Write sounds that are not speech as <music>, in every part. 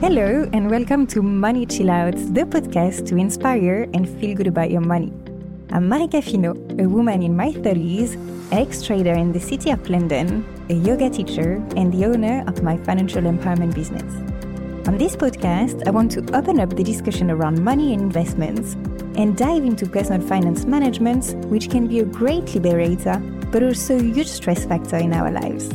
Hello, and welcome to Money Chill Out, the podcast to inspire and feel good about your money. I'm Marika Fino, a woman in my 30s, ex trader in the city of London, a yoga teacher, and the owner of my financial empowerment business. On this podcast, I want to open up the discussion around money and investments and dive into personal finance management, which can be a great liberator, but also a huge stress factor in our lives.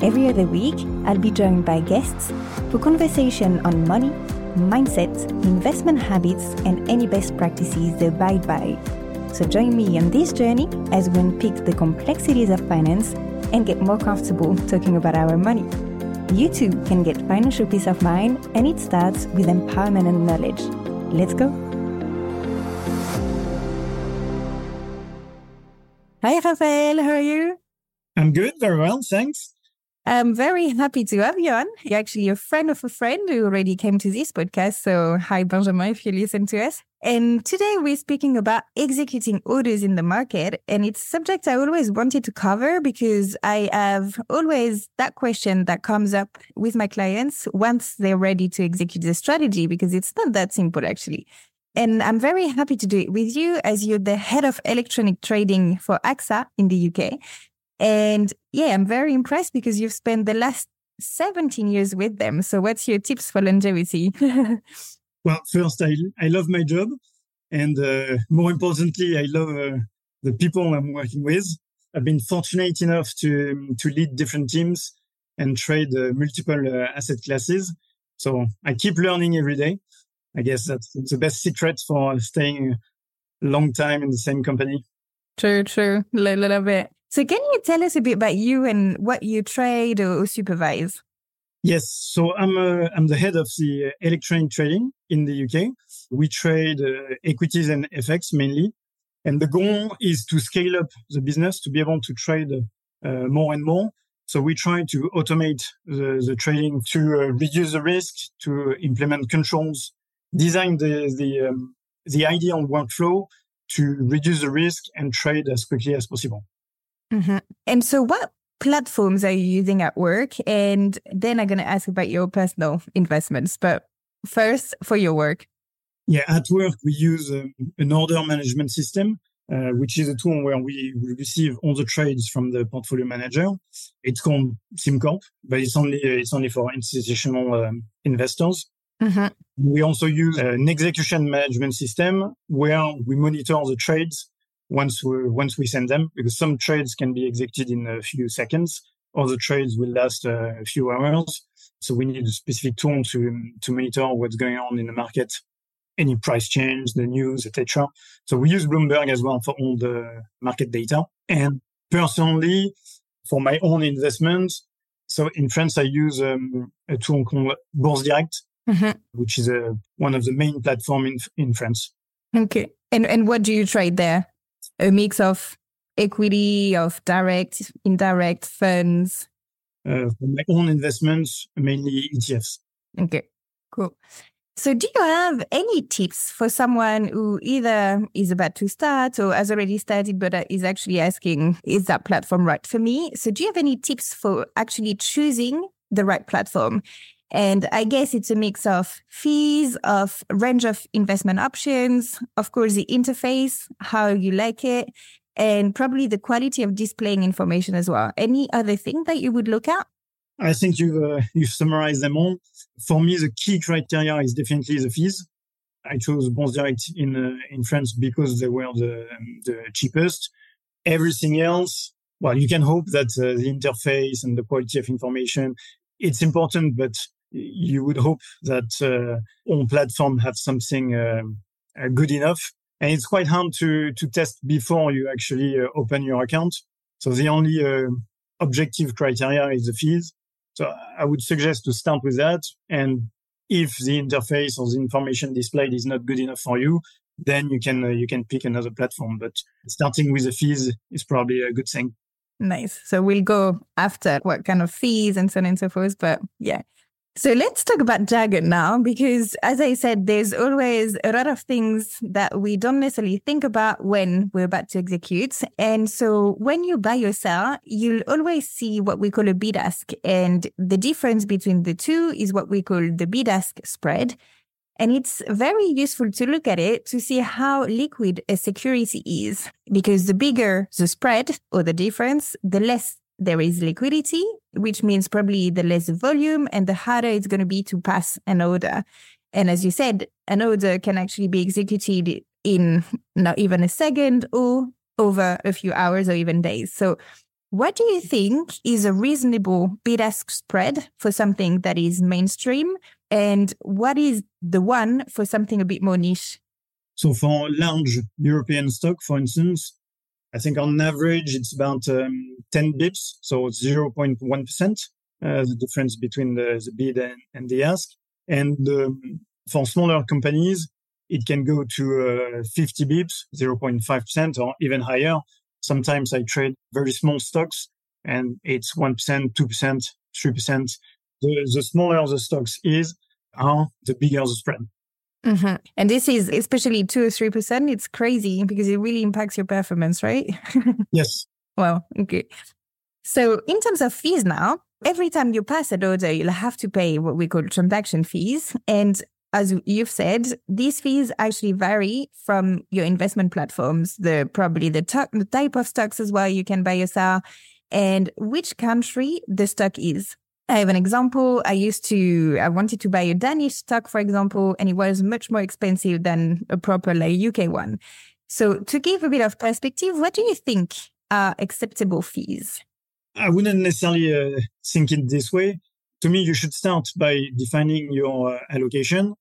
Every other week, I'll be joined by guests for conversation on money, mindset, investment habits, and any best practices they abide by. So join me on this journey as we unpick the complexities of finance and get more comfortable talking about our money. You too can get financial peace of mind, and it starts with empowerment and knowledge. Let's go. Hi, Raphael. How are you? I'm good. Very well. Thanks. I'm very happy to have you on. You're actually a friend of a friend who already came to this podcast. So, hi, Benjamin, if you listen to us. And today we're speaking about executing orders in the market. And it's a subject I always wanted to cover because I have always that question that comes up with my clients once they're ready to execute the strategy, because it's not that simple, actually. And I'm very happy to do it with you as you're the head of electronic trading for AXA in the UK. And yeah, I'm very impressed because you've spent the last 17 years with them. So, what's your tips for longevity? <laughs> well, first, I, I love my job. And uh, more importantly, I love uh, the people I'm working with. I've been fortunate enough to, to lead different teams and trade uh, multiple uh, asset classes. So I keep learning every day. I guess that's the best secret for staying a long time in the same company. True, true. A little bit. So, can you tell us a bit about you and what you trade or supervise? Yes, so I'm uh, I'm the head of the electronic trading in the UK. We trade uh, equities and FX mainly, and the goal is to scale up the business to be able to trade uh, more and more. So we try to automate the, the trading to uh, reduce the risk, to implement controls, design the the um, the ideal workflow to reduce the risk and trade as quickly as possible. Mm-hmm. And so, what platforms are you using at work? And then I'm going to ask about your personal investments. But first, for your work. Yeah, at work, we use um, an order management system, uh, which is a tool where we, we, receive all the trades from the portfolio manager. It's called SimCorp, but it's only uh, it's only for institutional um, investors. Mm-hmm. We also use an execution management system where we monitor the trades once we once we send them because some trades can be executed in a few seconds. Other trades will last uh, a few hours. So we need a specific tool to to monitor what's going on in the market any price change the news etc so we use bloomberg as well for all the market data. And personally for my own investments so in france i use um, a tool called bourse direct mm-hmm. which is a, uh, one of the main platform in in france. Okay. And and what do you trade there a mix of equity, of direct, indirect funds? Uh, for my own investments, mainly ETFs. Okay, cool. So, do you have any tips for someone who either is about to start or has already started but is actually asking, is that platform right for me? So, do you have any tips for actually choosing the right platform? And I guess it's a mix of fees, of range of investment options, of course, the interface, how you like it, and probably the quality of displaying information as well. Any other thing that you would look at? I think you've uh, you've summarized them all. For me, the key criteria is definitely the fees. I chose Bourse Direct in uh, in France because they were the the cheapest. Everything else, well, you can hope that uh, the interface and the quality of information it's important, but you would hope that uh, all platforms have something uh, uh, good enough. And it's quite hard to, to test before you actually uh, open your account. So the only uh, objective criteria is the fees. So I would suggest to start with that. And if the interface or the information displayed is not good enough for you, then you can uh, you can pick another platform. But starting with the fees is probably a good thing. Nice. So we'll go after what kind of fees and so on and so forth. But yeah, So let's talk about Jargon now, because as I said, there's always a lot of things that we don't necessarily think about when we're about to execute. And so when you buy or sell, you'll always see what we call a bid ask. And the difference between the two is what we call the bid ask spread. And it's very useful to look at it to see how liquid a security is, because the bigger the spread or the difference, the less there is liquidity, which means probably the less volume and the harder it's going to be to pass an order. And as you said, an order can actually be executed in not even a second or over a few hours or even days. So, what do you think is a reasonable bid ask spread for something that is mainstream? And what is the one for something a bit more niche? So, for large European stock, for instance, I think on average, it's about um, 10 bips, so 0.1%, uh, the difference between the, the bid and, and, the ask. And um, for smaller companies, it can go to uh, 50 bips, 0.5%, or even higher. Sometimes I trade very small stocks and it's 1%, 2%, 3%. The, the smaller the stocks is, are the bigger the spread. Mm-hmm. And this is especially two or three percent. It's crazy because it really impacts your performance, right? <laughs> yes. Well, okay. So in terms of fees now, every time you pass an order, you'll have to pay what we call transaction fees. And as you've said, these fees actually vary from your investment platforms, the probably the, t- the type of stocks as well you can buy or sell, and which country the stock is. I have an example. I used to, I wanted to buy a Danish stock, for example, and it was much more expensive than a proper like UK one. So to give a bit of perspective, what do you think are acceptable fees? I wouldn't necessarily uh, think it this way. To me, you should start by defining your uh, allocation.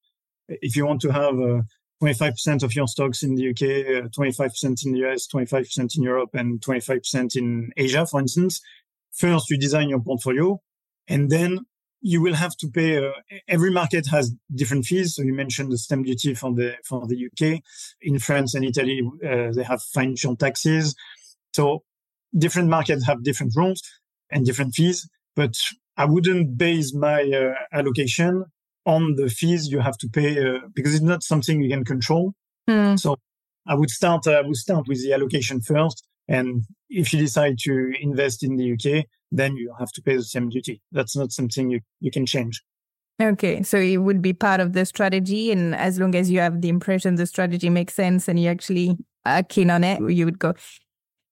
If you want to have uh, 25% of your stocks in the UK, 25% uh, in the US, 25% in Europe, and 25% in Asia, for instance, first you design your portfolio and then you will have to pay. Uh, every market has different fees. So you mentioned the stamp duty for the for the UK. In France and Italy, uh, they have financial taxes. So different markets have different rules and different fees. But I wouldn't base my uh, allocation on the fees you have to pay uh, because it's not something you can control. Mm. So I would start. I would start with the allocation first, and if you decide to invest in the UK, then you have to pay the same duty. That's not something you, you can change. Okay, so it would be part of the strategy. And as long as you have the impression the strategy makes sense and you actually are keen on it, you would go.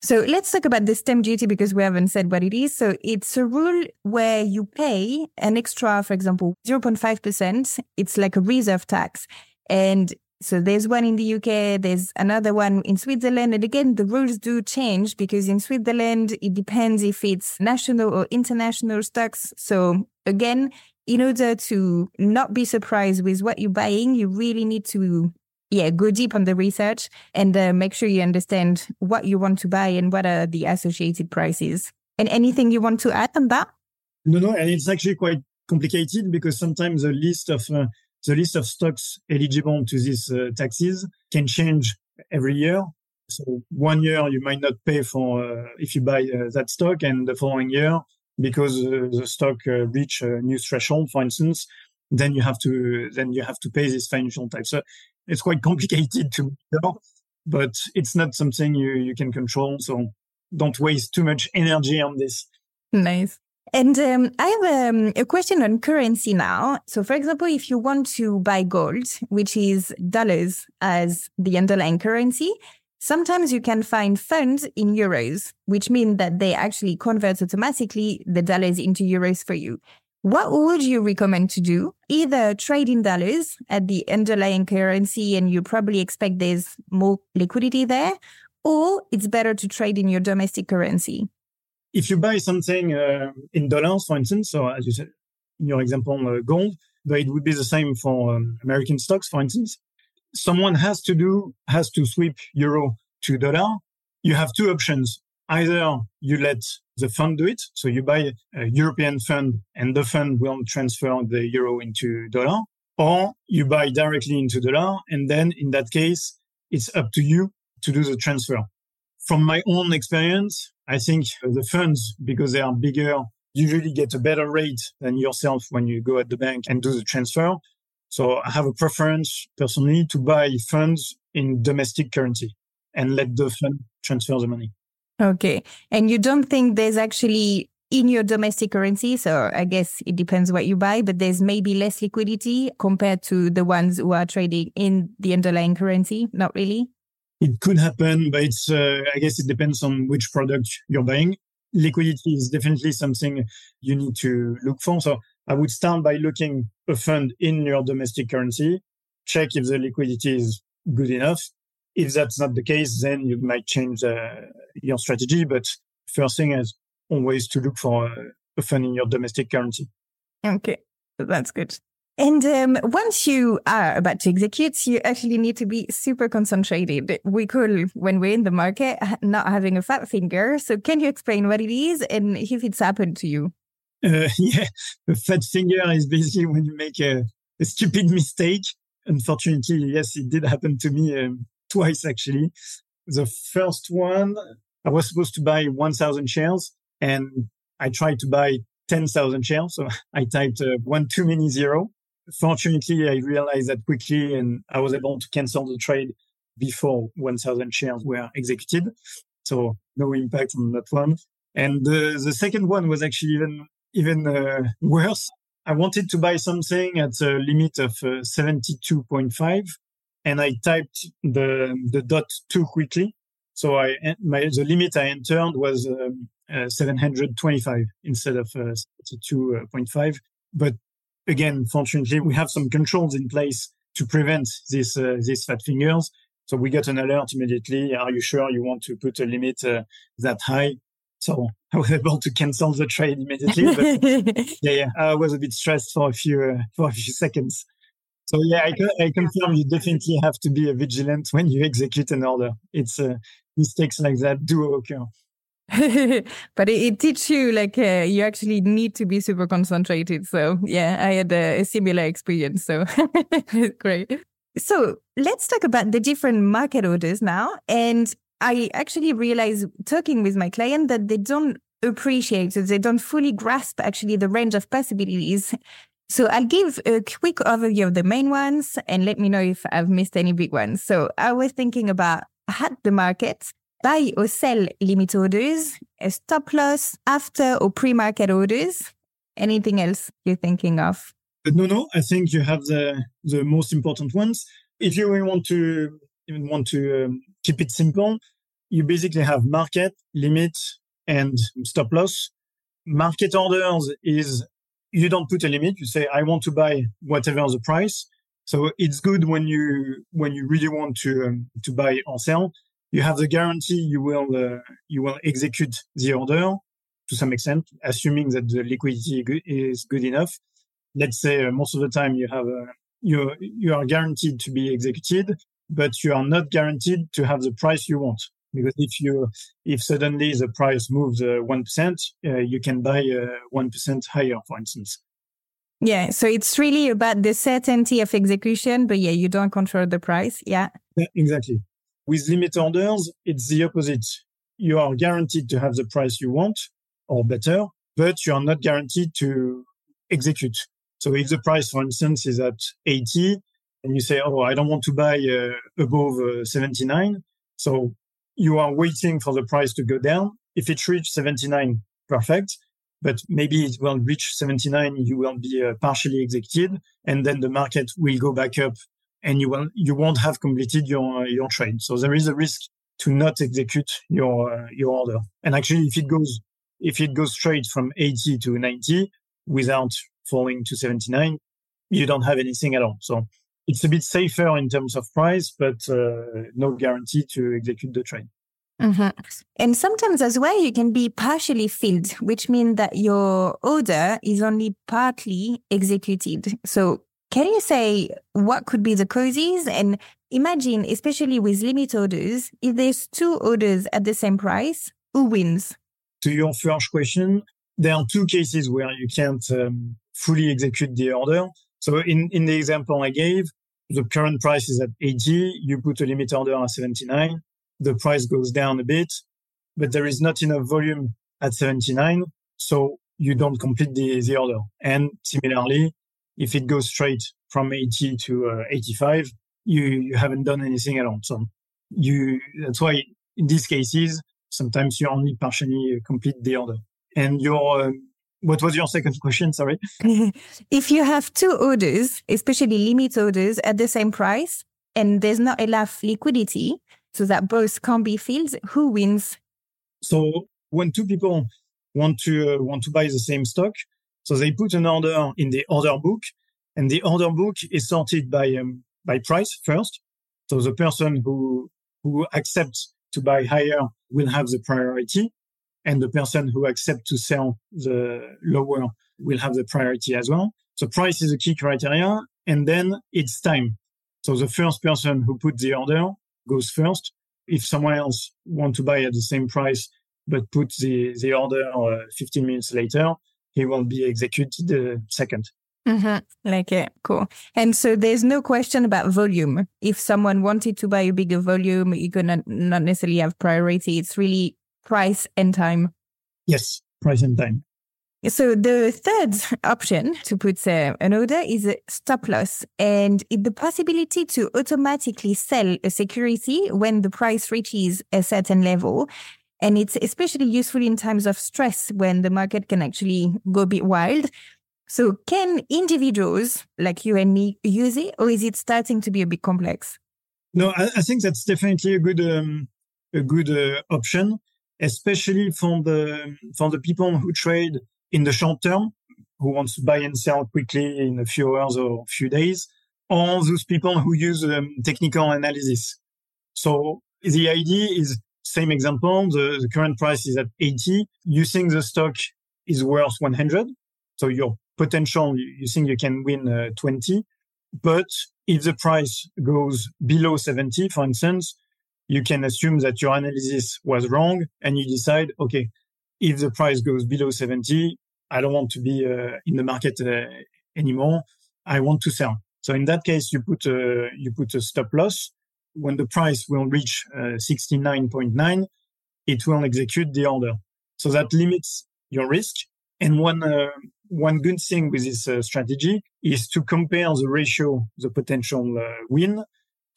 So let's talk about the stamp duty because we haven't said what it is. So it's a rule where you pay an extra, for example, 0.5%. It's like a reserve tax. And so there's one in the UK, there's another one in Switzerland. And again, the rules do change because in Switzerland, it depends if it's national or international stocks. So again, in order to not be surprised with what you're buying, you really need to yeah, go deep on the research and uh, make sure you understand what you want to buy and what are the associated prices. And anything you want to add on that? No, no, and it's actually quite complicated because sometimes a list of uh, the list of stocks eligible to these uh, taxes can change every year. So one year you might not pay for uh, if you buy uh, that stock, and the following year because uh, the stock uh, reach a new threshold, for instance, then you have to then you have to pay this financial tax. So it's quite <laughs> complicated to know, but it's not something you you can control. So don't waste too much energy on this. Nice. And um, I have um, a question on currency now. So, for example, if you want to buy gold, which is dollars as the underlying currency, sometimes you can find funds in euros, which mean that they actually convert automatically the dollars into euros for you. What would you recommend to do? Either trade in dollars at the underlying currency and you probably expect there's more liquidity there, or it's better to trade in your domestic currency if you buy something uh, in dollars, for instance, so as you said in your example, uh, gold, but it would be the same for um, American stocks, for instance. Someone has to do, has to sweep euro to dollar. You have two options. Either you let the fund do it. So you buy a European fund and the fund will transfer the euro into dollar or you buy directly into dollar. And then in that case, it's up to you to do the transfer. From my own experience, I think the funds, because they are bigger, usually get a better rate than yourself when you go at the bank and do the transfer. So I have a preference personally to buy funds in domestic currency and let the fund transfer the money. Okay. And you don't think there's actually in your domestic currency, so I guess it depends what you buy, but there's maybe less liquidity compared to the ones who are trading in the underlying currency? Not really? It could happen, but it's, uh, I guess it depends on which product you're buying. Liquidity is definitely something you need to look for. So I would start by looking a fund in your domestic currency, check if the liquidity is good enough. If that's not the case, then you might change uh, your strategy. But first thing is always to look for a fund in your domestic currency. Okay, that's good. And um, once you are about to execute, you actually need to be super concentrated. We call when we're in the market not having a fat finger. So can you explain what it is and if it's happened to you? Uh, <laughs> yeah, a fat finger is basically when you make a, a, stupid mistake. Unfortunately, yes, it did happen to me um, twice actually. The first one, I was supposed to buy 1,000 shares and I tried to buy 10,000 shares. So <laughs> I typed uh, one too many zero Fortunately, I realized that quickly and I was able to cancel the trade before 1000 shares were executed. So no impact on that one. And the, the second one was actually even, even uh, worse. I wanted to buy something at a limit of uh, 72.5 and I typed the, the dot too quickly. So I, my, the limit I entered was um, uh, 725 instead of uh, 72.5. But again, fortunately, we have some controls in place to prevent this, uh, these fat fingers. So we got an alert immediately. Are you sure you want to put a limit uh, that high? So <laughs> I was able to cancel the trade immediately. But <laughs> yeah, yeah, I was a bit stressed for a few, uh, for a few seconds. So yeah, I, I confirm you definitely have to be a vigilant when you execute an order. It's uh, mistakes like that do occur. <laughs> but it, it teaches you like uh, you actually need to be super concentrated. So yeah, I had a, a similar experience. So <laughs> great. So let's talk about the different market orders now. And I actually realized talking with my client that they don't appreciate, so they don't fully grasp actually the range of possibilities. So I'll give a quick overview of the main ones and let me know if I've missed any big ones. So I was thinking about at the market buy or sell limit orders, stop loss after or pre-market orders. Anything else you're thinking of? No, no. I think you have the the most important ones. If you want to even want to um, keep it simple, you basically have market, limit, and stop loss. Market orders is you don't put a limit. You say I want to buy whatever the price. So it's good when you when you really want to um, to buy or sell you have the guarantee you will uh, you will execute the order to some extent, assuming that the liquidity is good enough. Let's say uh, most of the time you have a, uh, you you are guaranteed to be executed, but you are not guaranteed to have the price you want. Because if you if suddenly the price moves uh, one uh, uh, you can buy one higher, for instance. Yeah, so it's really about the certainty of execution, but yeah, you don't control the price. Yeah, yeah exactly. With limit orders, it's the opposite. You are guaranteed to have the price you want or better, but you are not guaranteed to execute. So if the price, for instance, is at 80 and you say, Oh, I don't want to buy uh, above uh, 79. So you are waiting for the price to go down. If it reaches 79, perfect. But maybe it will reach 79. You will be uh, partially executed and then the market will go back up and you will you won't have completed your your trade. So there is a risk to not execute your uh, your order. And actually, if it goes if it goes straight from 80 to 90 without falling to 79, you don't have anything at all. So it's a bit safer in terms of price, but uh, no guarantee to execute the trade. Mm-hmm. And sometimes as well, you can be partially filled, which means that your order is only partly executed. So can you say what could be the causes? And imagine, especially with limit orders, if there's two orders at the same price, who wins? To your first question, there are two cases where you can't um, fully execute the order. So in, in the example I gave, the current price is at 80. You put a limit order at 79. The price goes down a bit, but there is not enough volume at 79. So you don't complete the, the order. And similarly, if it goes straight from 80 to uh, 85, you, you haven't done anything at all. So you, that's why in these cases, sometimes you only partially complete the order. And your, uh, what was your second question? Sorry. <laughs> <laughs> if you have two orders, especially limit orders at the same price, and there's not enough liquidity so that both can be filled, who wins? So when two people want to uh, want to buy the same stock, so they put an order in the order book, and the order book is sorted by um, by price first. So the person who who accepts to buy higher will have the priority, and the person who accepts to sell the lower will have the priority as well. So price is a key criteria, and then it's time. So the first person who put the order goes first. If someone else want to buy at the same price, but put the, the order uh, 15 minutes later, he won't be executed uh, second. Mm-hmm. Like it. Cool. And so there's no question about volume. If someone wanted to buy a bigger volume, you're to not necessarily have priority. It's really price and time. Yes, price and time. So the third option to put uh, an order is a stop loss and the possibility to automatically sell a security when the price reaches a certain level. And it's especially useful in times of stress when the market can actually go a bit wild. So can individuals like you and me use it or is it starting to be a bit complex? No, I, I think that's definitely a good, um, a good uh, option, especially for the, for the people who trade in the short term who want to buy and sell quickly in a few hours or a few days, or those people who use um, technical analysis. So the idea is same example. The, the, current price is at 80. You think the stock is worth 100. So your potential, you think you can win uh, 20. But if the price goes below 70, for instance, you can assume that your analysis was wrong and you decide, okay, if the price goes below 70, I don't want to be uh, in the market uh, anymore. I want to sell. So in that case, you put a, you put a stop loss. When the price will reach uh, 69.9, it will execute the order. So that limits your risk. And one, uh, one good thing with this uh, strategy is to compare the ratio, the potential uh, win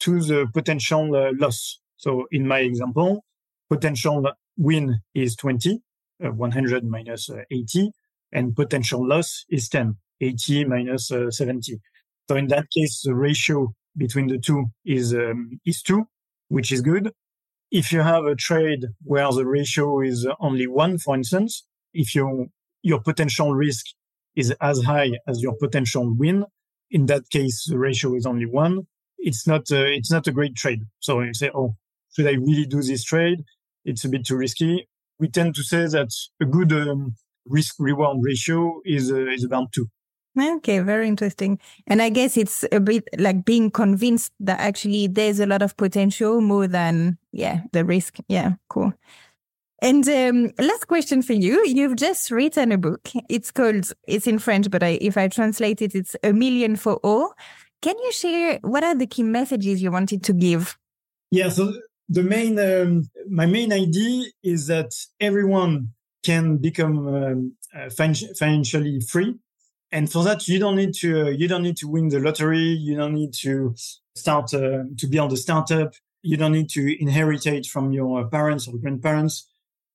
to the potential loss. So in my example, potential win is 20 uh, 100 minus uh, 80 and potential loss is 10, 80 minus, uh, 70. So in that case, the ratio between the two is, um, is two, which is good. If you have a trade where the ratio is only one, for instance, if your, your potential risk is as high as your potential win, in that case, the ratio is only one. It's not, uh, it's not a great trade. So you say, Oh, should I really do this trade? It's a bit too risky we tend to say that a good um, risk reward ratio is uh, is about two. Okay, very interesting. And I guess it's a bit like being convinced that actually there's a lot of potential more than yeah the risk. Yeah, cool. And um, last question for you: You've just written a book. It's called it's in French, but I, if I translate it, it's a million for all. Can you share what are the key messages you wanted to give? Yeah, so the main um, my main idea is that everyone can become um, uh, fin- financially free and for that you don't need to uh, you don't need to win the lottery. You don't need to start uh, to build a startup. You don't need to inherit it from your parents or grandparents.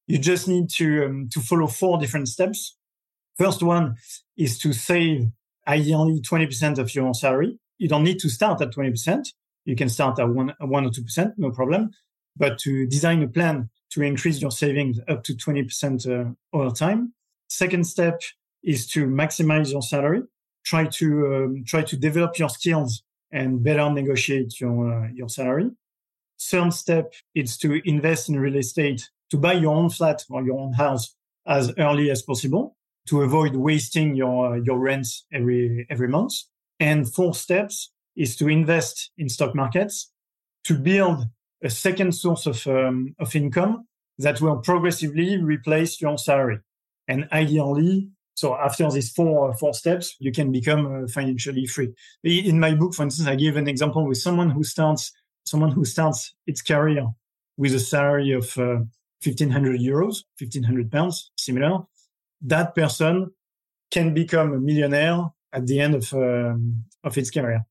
You just need to um, to follow four different steps. First one is to save ideally 20% of your salary. You don't need to start at 20% you can start at one, one or 2%, no problem. But to design a plan to increase your savings up to 20% uh, over time. Second step is to maximize your salary. Try to, um, try to develop your skills and better negotiate your, uh, your salary. Third step is to invest in real estate to buy your own flat or your own house as early as possible to avoid wasting your, your rents every, every month. And fourth steps is to invest in stock markets to build a second source of, um, of income that will progressively replace your salary. And ideally, so after these four, four steps, you can become uh, financially free. In my book, for instance, I give an example with someone who starts, someone who starts its career with a salary of uh, 1500 euros, 1500 pounds, similar. that person can become a millionaire at the end of um, of its career.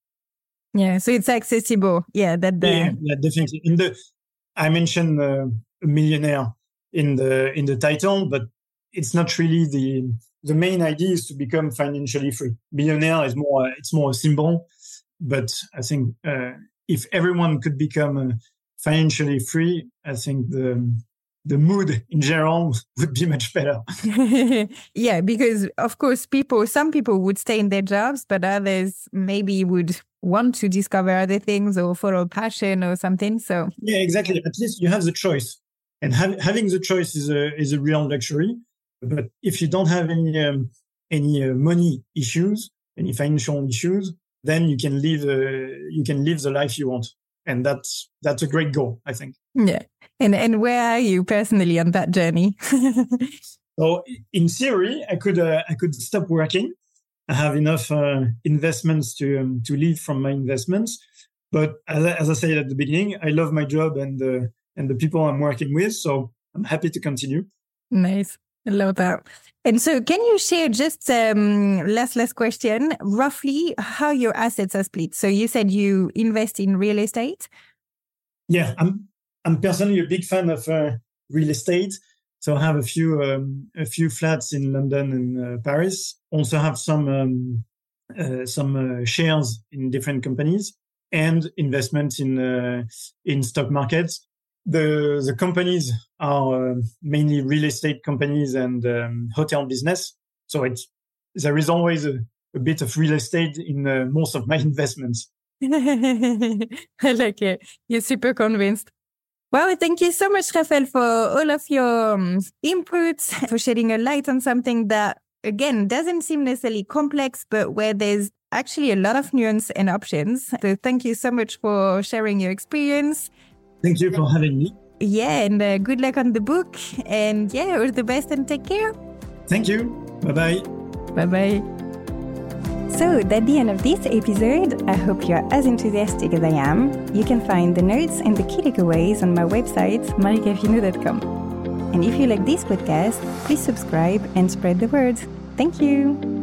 Yeah, so it's accessible. Yeah, that the... yeah, yeah, definitely. In the I mentioned uh, a millionaire in the in the title, but it's not really the the main idea is to become financially free. Billionaire is more it's more a symbol, but I think uh, if everyone could become uh, financially free, I think the the mood in general <laughs> would be much better. <laughs> yeah, because of course, people, some people would stay in their jobs, but others maybe would want to discover other things or follow passion or something. So yeah, exactly. At least you have the choice, and ha- having the choice is a is a real luxury. But if you don't have any um, any uh, money issues, any financial issues, then you can live uh, you can live the life you want, and that's that's a great goal, I think. Yeah. And and where are you personally on that journey? <laughs> so in theory, I could uh, I could stop working. I have enough uh, investments to um, to live from my investments. But as I, as I said at the beginning, I love my job and uh, and the people I'm working with. So I'm happy to continue. Nice. I love that. And so, can you share just um, last last question, roughly how your assets are split? So you said you invest in real estate. Yeah, I'm I'm personally a big fan of uh, real estate. So I have a few um, a few flats in London and uh, Paris. Also have some um, uh, some uh, shares in different companies and investments in uh, in stock markets. The the companies are uh, mainly real estate companies and um, hotel business. So it's there is always a, a bit of real estate in most of my <laughs> investments. <laughs> I like it. You're super convinced. Well, thank you so much, Raphael, for all of your um, inputs, <laughs> for shedding a light on something that, again, doesn't seem necessarily complex, but where there's actually a lot of nuance and options. So thank you so much for sharing your experience. Thank you for having me. Yeah, and uh, good luck on the book. And yeah, all the best and take care. Thank you. Bye bye. Bye bye. So, that's the end of this episode. I hope you're as enthusiastic as I am. You can find the notes and the key takeaways on my website, maricafino.com. And if you like this podcast, please subscribe and spread the word. Thank you.